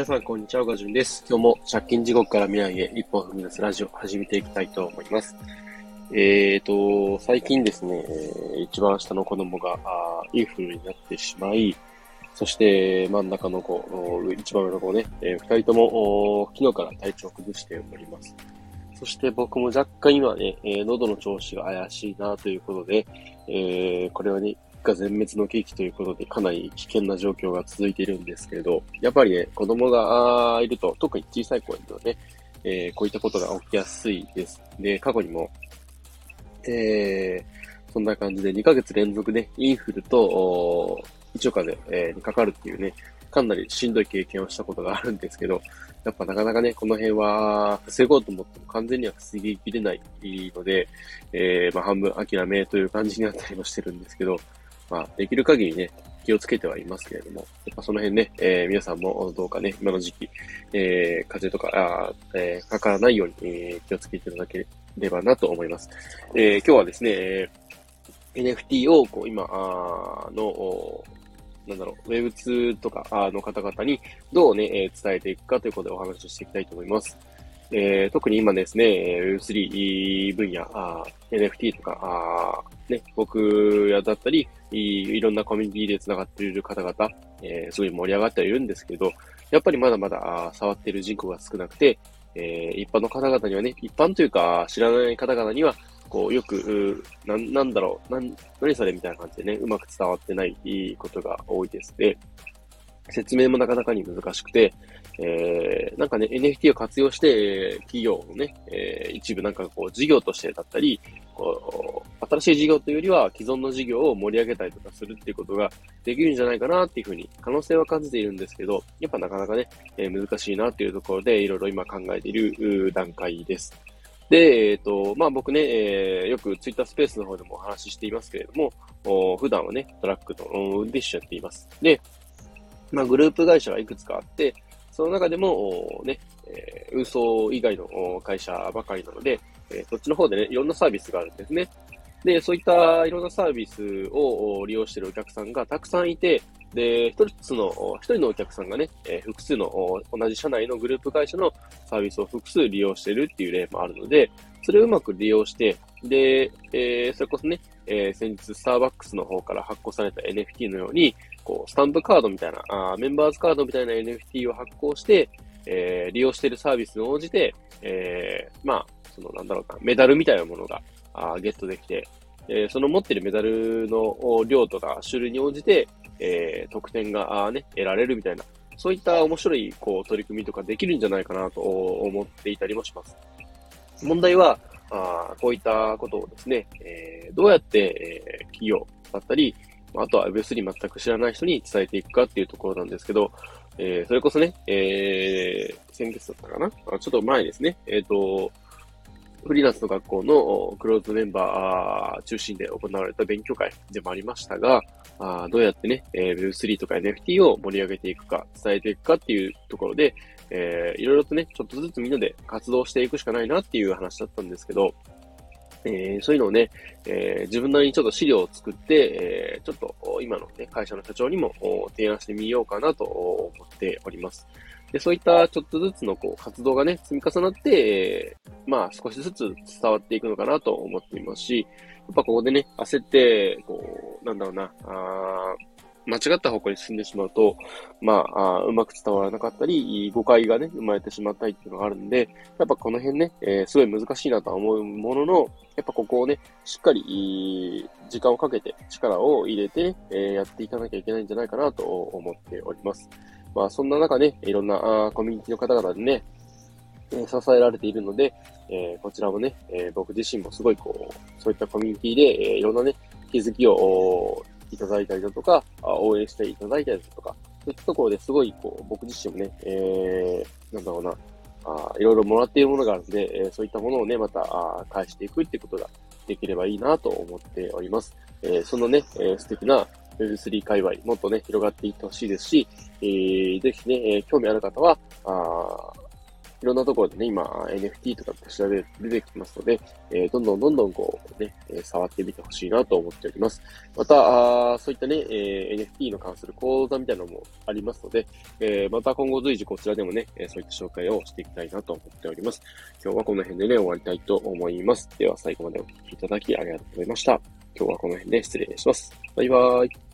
皆さん、こんにちは。ガジュンです。今日も借金地獄から未来へ一歩踏み出すラジオ始めていきたいと思います。えーと、最近ですね、一番下の子供がインフルになってしまい、そして真ん中の子、一番上の子ね、えー、二人とも昨日から体調を崩しております。そして僕も若干今ね、え、喉の調子が怪しいなということで、えー、これはね、家全滅の危機ということで、かなり危険な状況が続いているんですけれど、やっぱりね、子供がいると、特に小さい子いるとね、えー、こういったことが起きやすいです。で、過去にも、えー、そんな感じで2ヶ月連続で、ね、インフルと、一応風邪、え、にかかるっていうね、かなりしんどい経験をしたことがあるんですけど、やっぱなかなかね、この辺は防ごうと思っても完全には防ぎきれないので、えー、まあ半分諦めという感じになったりもしてるんですけど、まあ、できる限りね、気をつけてはいますけれども、やっぱその辺ね、えー、皆さんもどうかね、今の時期、えー、風邪とか、あえー、かからないように、えー、気をつけていただければなと思います。えー、今日はですね、NFT をこう今あの、なんだろう、Web2 とかの方々にどうね、え、伝えていくかということでお話をしていきたいと思います。えー、特に今ですね、Web3 分野、NFT とか、ね、僕やだったり、いろんなコミュニティで繋がっている方々、えー、すごい盛り上がってはいるんですけど、やっぱりまだまだ触っている人口が少なくて、えー、一般の方々にはね、一般というか知らない方々には、こう、よく、な、なんだろう、なん、何それみたいな感じでね、うまく伝わってないことが多いですね。説明もなかなかに難しくて、えー、なんかね、NFT を活用して、企業のね、えー、一部なんかこう、事業としてだったり、こう、新しい事業というよりは、既存の事業を盛り上げたりとかするっていうことができるんじゃないかなっていうふうに、可能性は感じているんですけど、やっぱなかなかね、えー、難しいなっていうところで、いろいろ今考えている段階です。で、えっ、ー、と、まあ僕ね、えー、よくツイッタースペースの方でもお話ししていますけれども、お普段はね、トラックの運転手やっています。で、まあグループ会社がいくつかあって、その中でも、ね、え、運送以外の会社ばかりなので、え、そっちの方でね、いろんなサービスがあるんですね。で、そういったいろんなサービスを利用しているお客さんがたくさんいて、で、一つの、一人のお客さんがね、え、複数の同じ社内のグループ会社のサービスを複数利用しているっていう例もあるので、それをうまく利用して、で、えー、それこそね、えー、先日スターバックスの方から発行された NFT のように、こう、スタンプカードみたいな、あメンバーズカードみたいな NFT を発行して、えー、利用しているサービスに応じて、えー、まあ、その、なんだろうな、メダルみたいなものが、あゲットできて、えー、その持ってるメダルの量とか種類に応じて、えー、得点があね、得られるみたいな、そういった面白い、こう、取り組みとかできるんじゃないかなと思っていたりもします。問題は、あこういったことをですね、えー、どうやって、えー、企業だったり、あとは Web3 全く知らない人に伝えていくかっていうところなんですけど、えー、それこそね、えー、先月だったかな？あちょっと前ですね。えっ、ー、と、フリーランスの学校のクローズメンバー中心で行われた勉強会でもありましたが、あどうやってね、えー、Web3 とか NFT を盛り上げていくか、伝えていくかっていうところで、えー、いろいろとね、ちょっとずつみんなで活動していくしかないなっていう話だったんですけど、えー、そういうのをね、えー、自分なりにちょっと資料を作って、えー、ちょっと今の、ね、会社の社長にも提案してみようかなと思っております。で、そういったちょっとずつのこう活動がね、積み重なって、えー、まあ少しずつ伝わっていくのかなと思っていますし、やっぱここでね、焦って、こう、なんだろうな、あ間違った方向に進んでしまうと、まあ、あうまく伝わらなかったり、誤解がね、生まれてしまったりっていうのがあるんで、やっぱこの辺ね、えー、すごい難しいなとは思うものの、やっぱここをね、しっかり、時間をかけて力を入れて、えー、やっていかなきゃいけないんじゃないかなと思っております。まあ、そんな中ね、いろんなあコミュニティの方々でね、え、支えられているので、えー、こちらもね、えー、僕自身もすごいこう、そういったコミュニティで、えー、いろんなね、気づきをいただいたりだとか、応援していただいたりだとか、そういったところですごい、こう、僕自身もね、えー、なんだろうな、あいろいろもらっているものがあるので、えー、そういったものをね、またあ返していくってことができればいいなと思っております。えー、そのね、えー、素敵な Web3 界隈、もっとね、広がっていってほしいですし、えー、ぜひね、え、興味ある方は、あいろんなところでね、今、NFT とかって調べる出てきますので、えー、どんどんどんどんこうね、え触ってみてほしいなと思っております。また、あそういったね、えー、NFT の関する講座みたいなのもありますので、えー、また今後随時こちらでもね、えそういった紹介をしていきたいなと思っております。今日はこの辺でね、終わりたいと思います。では最後までお聴きいただきありがとうございました。今日はこの辺で失礼します。バイバーイ。